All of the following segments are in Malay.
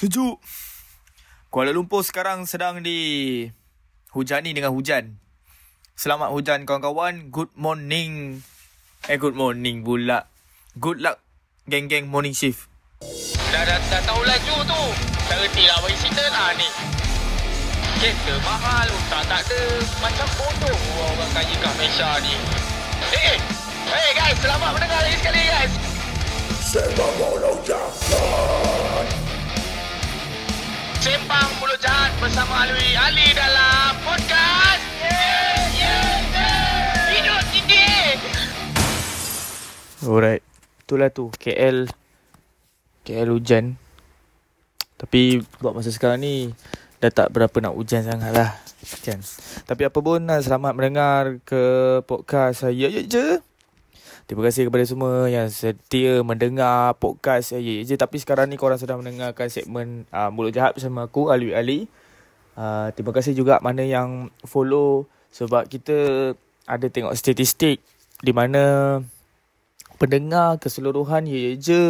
Sejuk. Kuala Lumpur sekarang sedang di hujani dengan hujan. Selamat hujan kawan-kawan. Good morning. Eh good morning pula. Good luck geng-geng morning shift. Dah, dah, dah tahu laju tu. Tak reti lah bagi cerita lah ni. Kereta mahal, tak tak ada. Macam bodoh orang kaya kat Malaysia ni. Eh, eh, hey guys, selamat mendengar lagi sekali guys. Sembang bersama Alwi Ali dalam podcast. Yeah, yeah, yeah. Hidup tinggi. Alright. Itulah tu KL KL hujan. Tapi buat masa sekarang ni dah tak berapa nak hujan sangat lah. Kan. Tapi apa pun selamat mendengar ke podcast saya ya je. Terima kasih kepada semua yang setia mendengar podcast saya je. Tapi sekarang ni korang sedang mendengarkan segmen uh, Mulut Jahat bersama aku Alwi Ali. Uh, terima kasih juga mana yang follow sebab kita ada tengok statistik di mana pendengar keseluruhan ya je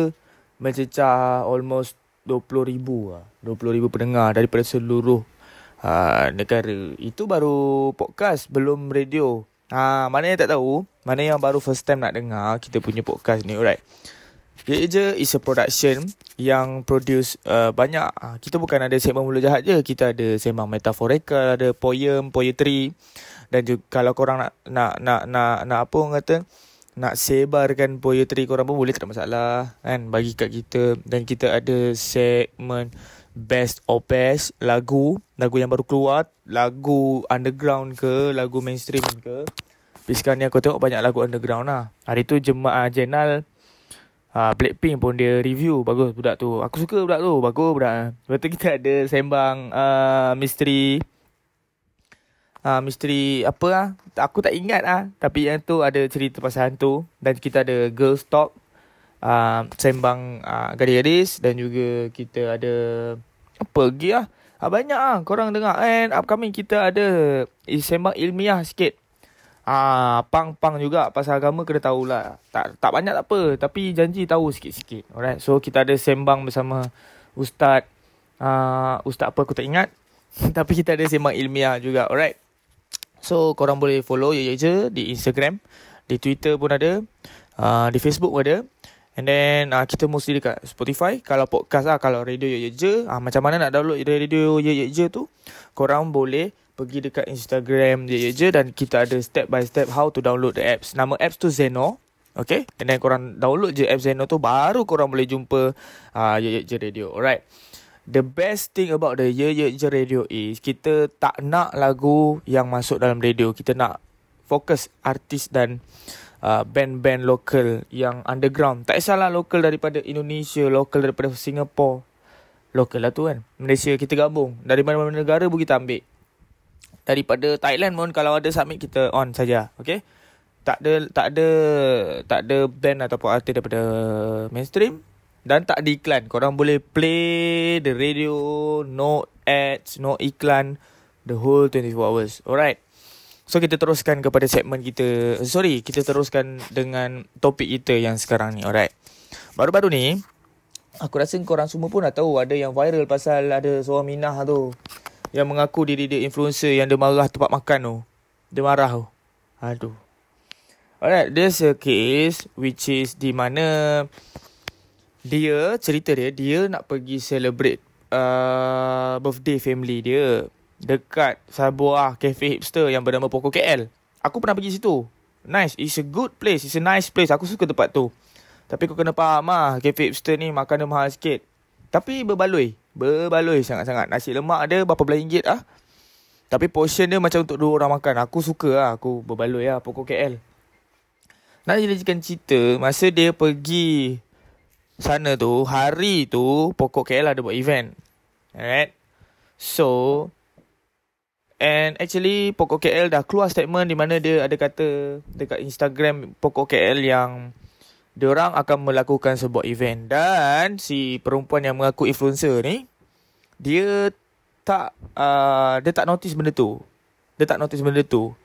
mencecah almost 20,000 lah. 20,000 pendengar daripada seluruh uh, negara. Itu baru podcast, belum radio. Ha, mana yang tak tahu, mana yang baru first time nak dengar kita punya podcast ni, alright. Ye je is a production yang produce uh, banyak. Uh, kita bukan ada segmen mulut jahat je, kita ada sembang metaphorical, ada poem, poetry. Dan juga kalau korang nak nak nak nak, nak apa orang kata nak sebarkan poetry korang pun boleh tak ada masalah kan? Bagi kat kita. Dan kita ada segmen best of best lagu lagu yang baru keluar lagu underground ke lagu mainstream ke. Tapi sekarang ni aku tengok banyak lagu underground lah. Hari tu jemaah jenal uh, Blackpink pun dia review. Bagus budak tu. Aku suka budak tu. Bagus budak. Lepas tu kita ada sembang uh, misteri uh, misteri apa lah aku tak ingat ah. Tapi yang tu ada cerita pasal hantu. Dan kita ada girls talk uh, sembang uh, gadis-gadis. Dan juga kita ada apa lagi lah banyak ah korang dengar. And upcoming kita ada sembang ilmiah sikit Ah, pang pang juga pasal agama kena tahulah. Tak tak banyak tak apa, tapi janji tahu sikit-sikit. Alright. So kita ada sembang bersama ustaz ah ustaz apa aku tak ingat. tapi kita ada sembang ilmiah juga. Alright. So korang boleh follow ya je di Instagram, di Twitter pun ada, uh, di Facebook pun ada. And then uh, kita mesti dekat Spotify. Kalau podcast lah, kalau radio ya je, uh, macam mana nak download radio ya je tu? Korang boleh pergi dekat Instagram ya je dan kita ada step by step how to download the apps. Nama apps tu Zeno. Okay. And then korang download je apps Zeno tu baru korang boleh jumpa uh, ya je radio. Alright. The best thing about the Ye Ye Je Radio is kita tak nak lagu yang masuk dalam radio. Kita nak fokus artis dan uh, band-band lokal yang underground. Tak kisahlah lokal daripada Indonesia, lokal daripada Singapore. Lokal lah tu kan. Malaysia kita gabung. Dari mana-mana negara pun kita ambil. Daripada Thailand pun kalau ada submit kita on saja. Okay. Tak ada tak ada tak ada band ataupun artis daripada mainstream dan tak ada iklan. Korang boleh play the radio, no ads, no iklan the whole 24 hours. Alright. So kita teruskan kepada segmen kita. Sorry, kita teruskan dengan topik kita yang sekarang ni. Alright. Baru-baru ni, aku rasa korang semua pun dah tahu ada yang viral pasal ada seorang Minah tu. Yang mengaku diri dia influencer yang dia marah tempat makan tu. Dia marah tu. Aduh. Alright, there's a case which is di mana dia cerita dia dia nak pergi celebrate uh, birthday family dia dekat sebuah cafe hipster yang bernama Pokok KL. Aku pernah pergi situ. Nice, it's a good place, it's a nice place. Aku suka tempat tu. Tapi kau kena faham lah, cafe hipster ni makan dia mahal sikit. Tapi berbaloi, berbaloi sangat-sangat. Nasi lemak dia berapa belas ringgit ah. Tapi portion dia macam untuk dua orang makan. Aku suka lah, aku berbaloi lah Pokok KL. Nak jadikan cerita, masa dia pergi sana tu hari tu pokok KL ada buat event. Alright. So and actually pokok KL dah keluar statement di mana dia ada kata dekat Instagram pokok KL yang dia orang akan melakukan sebuah event dan si perempuan yang mengaku influencer ni dia tak uh, dia tak notice benda tu. Dia tak notice benda tu.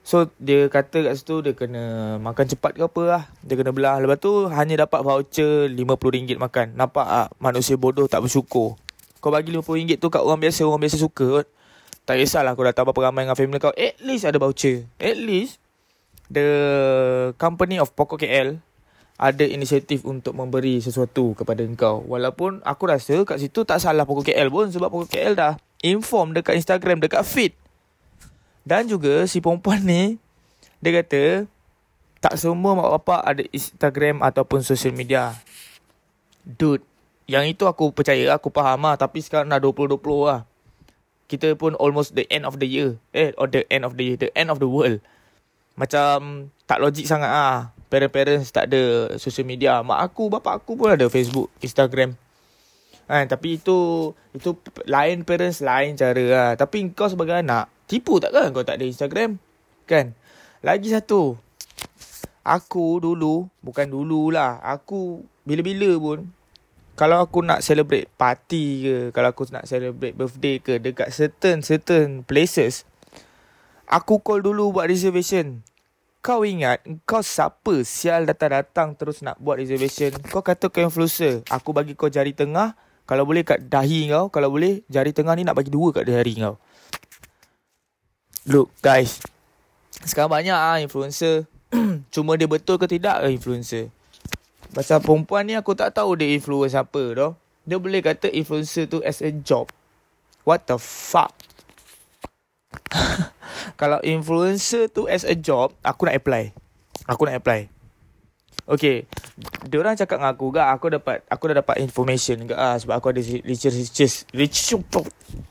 So dia kata kat situ dia kena makan cepat ke apa lah. Dia kena belah. Lepas tu hanya dapat voucher RM50 makan. Nampak ah manusia bodoh tak bersyukur. Kau bagi RM50 tu kat orang biasa, orang biasa suka kot. Tak kisahlah kau datang berapa ramai dengan family kau. At least ada voucher. At least the company of Pokok KL ada inisiatif untuk memberi sesuatu kepada engkau. Walaupun aku rasa kat situ tak salah Pokok KL pun sebab Pokok KL dah inform dekat Instagram, dekat feed. Dan juga si perempuan ni dia kata tak semua mak bapak ada Instagram ataupun social media. Dude, yang itu aku percaya, aku faham lah. Tapi sekarang dah 2020 lah. Kita pun almost the end of the year. Eh, or the end of the year. The end of the world. Macam tak logik sangat ah. Parents-parents tak ada social media. Mak aku, bapak aku pun ada Facebook, Instagram. Kan, tapi itu itu lain parents, lain cara lah. Tapi kau sebagai anak, tipu tak kan kau tak ada Instagram? Kan? Lagi satu. Aku dulu, bukan dululah. Aku bila-bila pun kalau aku nak celebrate party ke, kalau aku nak celebrate birthday ke dekat certain certain places, aku call dulu buat reservation. Kau ingat kau siapa sial datang-datang terus nak buat reservation? Kau kata kau influencer. Aku bagi kau jari tengah. Kalau boleh kat dahi kau. Kalau boleh jari tengah ni nak bagi dua kat jari kau. Look guys. Sekarang banyak ah influencer. Cuma dia betul ke tidak ke influencer? Pasal perempuan ni aku tak tahu dia influence apa doh. Dia boleh kata influencer tu as a job. What the fuck? Kalau influencer tu as a job, aku nak apply. Aku nak apply. Okay. Dia orang cakap dengan aku gak aku dapat aku dah dapat information gak ah sebab aku ada research research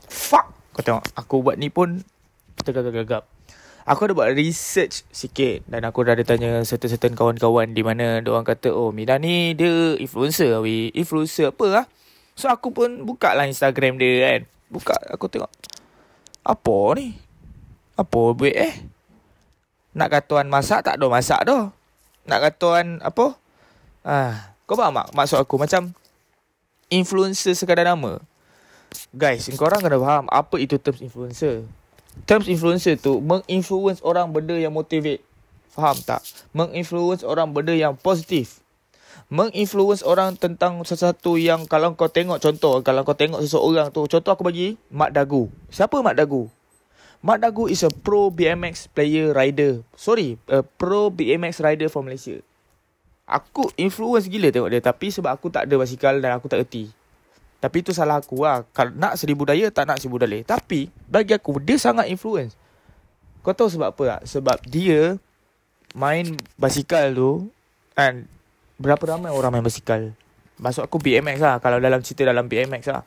fuck. Kau tengok aku buat ni pun tergagap-gagap. Aku ada buat research sikit dan aku dah ada tanya certain-certain kawan-kawan di mana dia orang kata oh Mina ni dia influencer we influencer apa lah. So aku pun buka lah Instagram dia kan. Buka aku tengok apa ni? Apa buat eh? Nak kata tuan masak tak ada masak dah. Nak tuan apa? Ah, kau faham tak maksud aku macam influencer sekadar nama. Guys, korang kena faham apa itu terms influencer terms influencer tu menginfluence orang benda yang motivate. Faham tak? Menginfluence orang benda yang positif. Menginfluence orang tentang sesuatu yang kalau kau tengok contoh, kalau kau tengok seseorang tu, contoh aku bagi Mat Dagu. Siapa Mat Dagu? Mat Dagu is a pro BMX player rider. Sorry, a pro BMX rider from Malaysia. Aku influence gila tengok dia tapi sebab aku tak ada basikal dan aku tak erti. Tapi itu salah aku lah. Kalau nak seribu daya, tak nak seribu dalih. Tapi, bagi aku, dia sangat influence. Kau tahu sebab apa tak? Sebab dia main basikal tu, kan, berapa ramai orang main basikal? Masuk aku BMX lah. Kalau dalam cerita dalam BMX lah.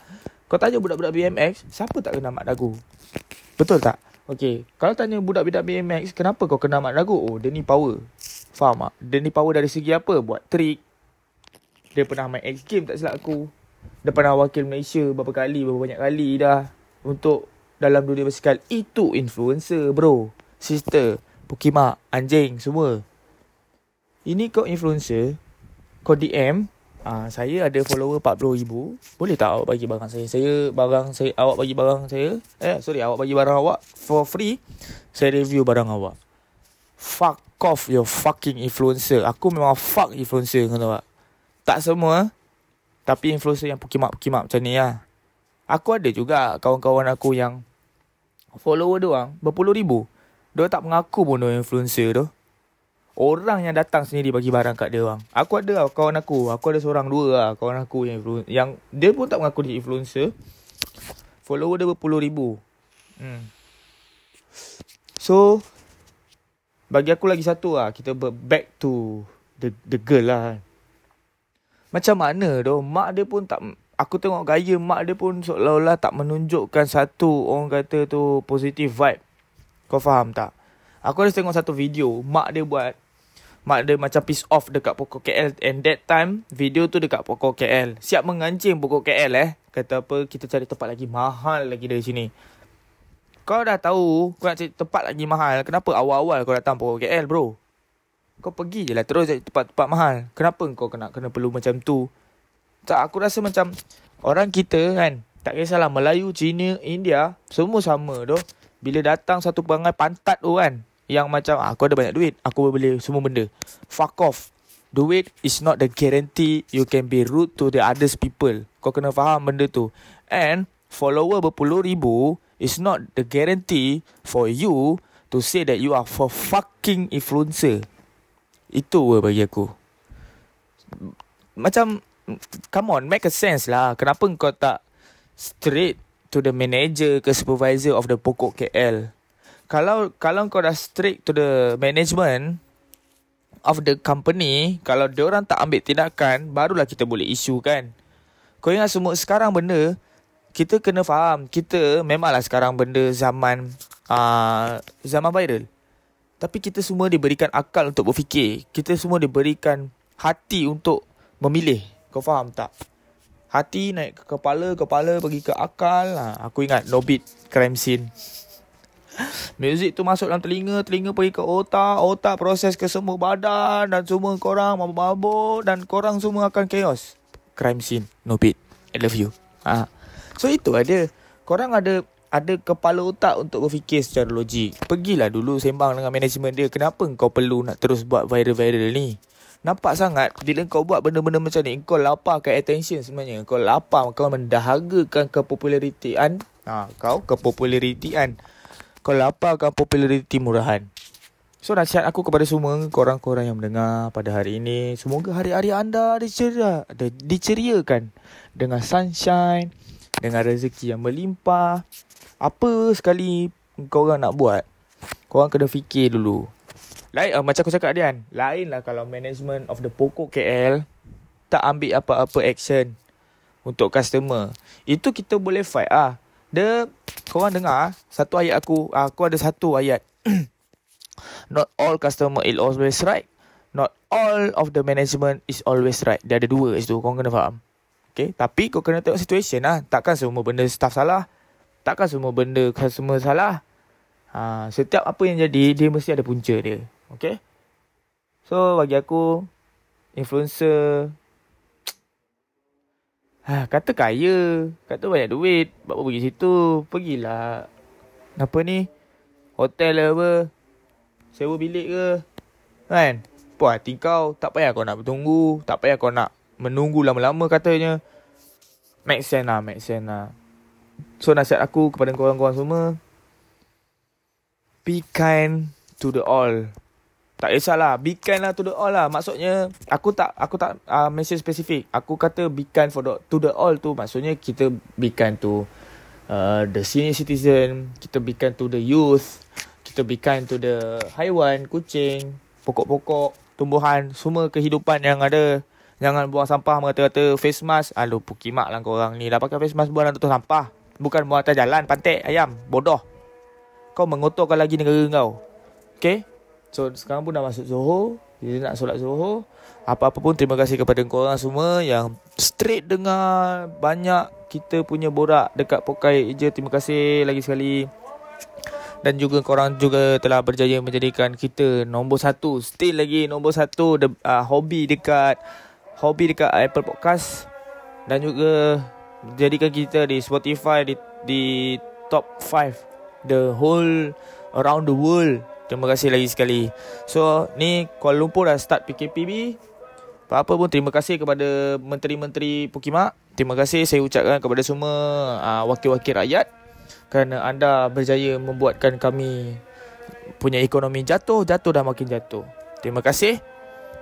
Kau tanya budak-budak BMX, siapa tak kenal Mat Dagu? Betul tak? Okay. Kalau tanya budak-budak BMX, kenapa kau kenal Mat Dagu? Oh, dia ni power. Faham tak? Dia ni power dari segi apa? Buat trik. Dia pernah main X game tak silap aku. Dia pernah wakil Malaysia berapa kali, berapa banyak kali dah. Untuk dalam dunia basikal. Itu influencer bro. Sister, Pukimak, anjing, semua. Ini kau influencer. Kau DM. Ah, saya ada follower 40,000. Boleh tak awak bagi barang saya? Saya barang saya, awak bagi barang saya. Eh, sorry, awak bagi barang awak for free. Saya review barang awak. Fuck off your fucking influencer. Aku memang fuck influencer, kau tahu tak? Tak semua, tapi influencer yang pukimak-pukimak macam ni lah. Aku ada juga kawan-kawan aku yang follower dia orang berpuluh ribu. Dia tak mengaku pun dia influencer tu. Orang yang datang sendiri bagi barang kat dia orang. Aku ada lah kawan aku. Aku ada seorang dua lah kawan aku yang influencer. Yang dia pun tak mengaku dia influencer. Follower dia berpuluh ribu. Hmm. So, bagi aku lagi satu lah. Kita back to the the girl lah. Macam mana tu Mak dia pun tak Aku tengok gaya mak dia pun Seolah-olah tak menunjukkan Satu orang kata tu Positive vibe Kau faham tak Aku ada tengok satu video Mak dia buat Mak dia macam piss off Dekat pokok KL And that time Video tu dekat pokok KL Siap mengancing pokok KL eh Kata apa Kita cari tempat lagi mahal lagi dari sini Kau dah tahu Kau nak cari tempat lagi mahal Kenapa awal-awal kau datang pokok KL bro kau pergi je lah terus cari tempat-tempat mahal. Kenapa kau kena kena perlu macam tu? Tak, aku rasa macam orang kita kan, tak kisahlah Melayu, Cina, India, semua sama tu. Bila datang satu perangai pantat tu kan, yang macam ah, aku ada banyak duit, aku boleh semua benda. Fuck off. Duit is not the guarantee you can be rude to the others people. Kau kena faham benda tu. And follower berpuluh ribu is not the guarantee for you to say that you are for fucking influencer. Itu bagi aku. Macam come on make a sense lah. Kenapa kau tak straight to the manager ke supervisor of the pokok KL? Kalau kalau kau dah straight to the management of the company, kalau dia orang tak ambil tindakan, barulah kita boleh isu kan. Kau ingat semua sekarang benda kita kena faham kita memanglah sekarang benda zaman uh, zaman viral. Tapi kita semua diberikan akal untuk berfikir. Kita semua diberikan hati untuk memilih. Kau faham tak? Hati naik ke kepala, kepala pergi ke akal. Ha, aku ingat Nobit crime scene. Music tu masuk dalam telinga, telinga pergi ke otak, otak proses ke semua badan dan semua korang mabuk-mabuk dan korang semua akan chaos. Crime scene, Nobit. I love you. Ha. So itu ada. Korang ada ada kepala otak untuk berfikir secara logik. Pergilah dulu sembang dengan management dia. Kenapa kau perlu nak terus buat viral-viral ni? Nampak sangat bila kau buat benda-benda macam ni, kau laparkan attention sebenarnya. Kau lapar, kau mendahagakan kepopularitian. Ha, kau kepopularitian. Kau laparkan populariti murahan. So nasihat aku kepada semua korang-korang yang mendengar pada hari ini. Semoga hari-hari anda diceria, diceriakan dengan sunshine, dengan rezeki yang melimpah apa sekali kau orang nak buat, kau orang kena fikir dulu. Lain uh, macam aku cakap dia kan, lainlah kalau management of the pokok KL tak ambil apa-apa action untuk customer. Itu kita boleh fight ah. Dia kau orang dengar ah, satu ayat aku, ah, aku ada satu ayat. Not all customer is always right. Not all of the management is always right. Dia ada dua itu, kau kena faham. Okay, tapi kau kena tengok situation lah. Takkan semua benda staff salah takkan semua benda customer salah. Ha, setiap apa yang jadi, dia mesti ada punca dia. Okay? So, bagi aku, influencer, ha, kata kaya, kata banyak duit, buat apa pergi situ, pergilah, apa ni, hotel lah apa, sewa bilik ke, kan? Puas hati kau, tak payah kau nak bertunggu, tak payah kau nak menunggu lama-lama katanya. Make sense lah, make sense lah. So nasihat aku kepada korang-korang semua. Be kind to the all Tak kisahlah Be kind lah to the all lah. Maksudnya Aku tak Aku tak uh, mention spesifik Aku kata be kind for the, to the all tu. Maksudnya kita be kind to uh, The senior citizen. Kita be kind to the youth. Kita be kind to the haiwan Kucing Pokok-pokok Tumbuhan. Semua kehidupan yang ada. Jangan buang sampah Mengata-kata face mask. Aduh pukimak lah korang ni. Dah pakai face mask Buang tutup sampah. Bukan buat atas jalan Pantai ayam Bodoh. Kau mengotorkan lagi negara kau. Okay So sekarang pun dah masuk Zoho. Kita nak solat Zoho Apa-apa pun terima kasih kepada korang semua Yang straight dengar Banyak kita punya borak Dekat Pokai je Terima kasih lagi sekali. Dan juga korang juga telah berjaya menjadikan kita nombor satu. Still lagi nombor satu the, uh, Hobi dekat Hobi dekat Apple Podcast. Dan juga jadikan kita di Spotify di di top 5 the whole around the world. Terima kasih lagi sekali. So, ni Kuala Lumpur dah start PKPB. Apa-apa pun terima kasih kepada menteri-menteri Pukimak. Terima kasih saya ucapkan kepada semua uh, wakil-wakil rakyat kerana anda berjaya membuatkan kami punya ekonomi jatuh, jatuh dan makin jatuh. Terima kasih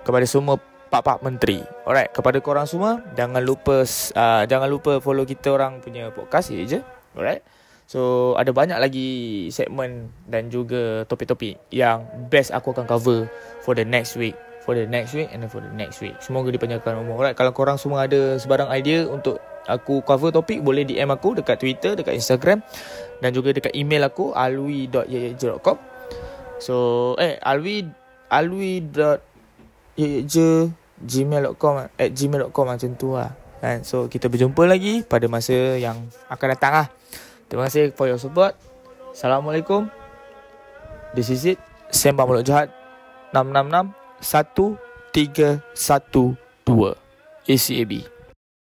kepada semua pak-pak menteri. Alright, kepada korang semua jangan lupa uh, jangan lupa follow kita orang punya podcast ya je. Alright. So ada banyak lagi segmen dan juga topik-topik yang best aku akan cover for the next week, for the next week and for the next week. Semoga dipanjangkan umur. Alright, kalau korang semua ada sebarang idea untuk aku cover topik boleh DM aku dekat Twitter, dekat Instagram dan juga dekat email aku alwi.yeje.com. So, eh alwi alwi.yeje gmail.com at gmail.com macam tu lah kan so kita berjumpa lagi pada masa yang akan datang lah terima kasih for your support. Assalamualaikum. This is it. Sembang Mulut Jahat 666 1312 ACAB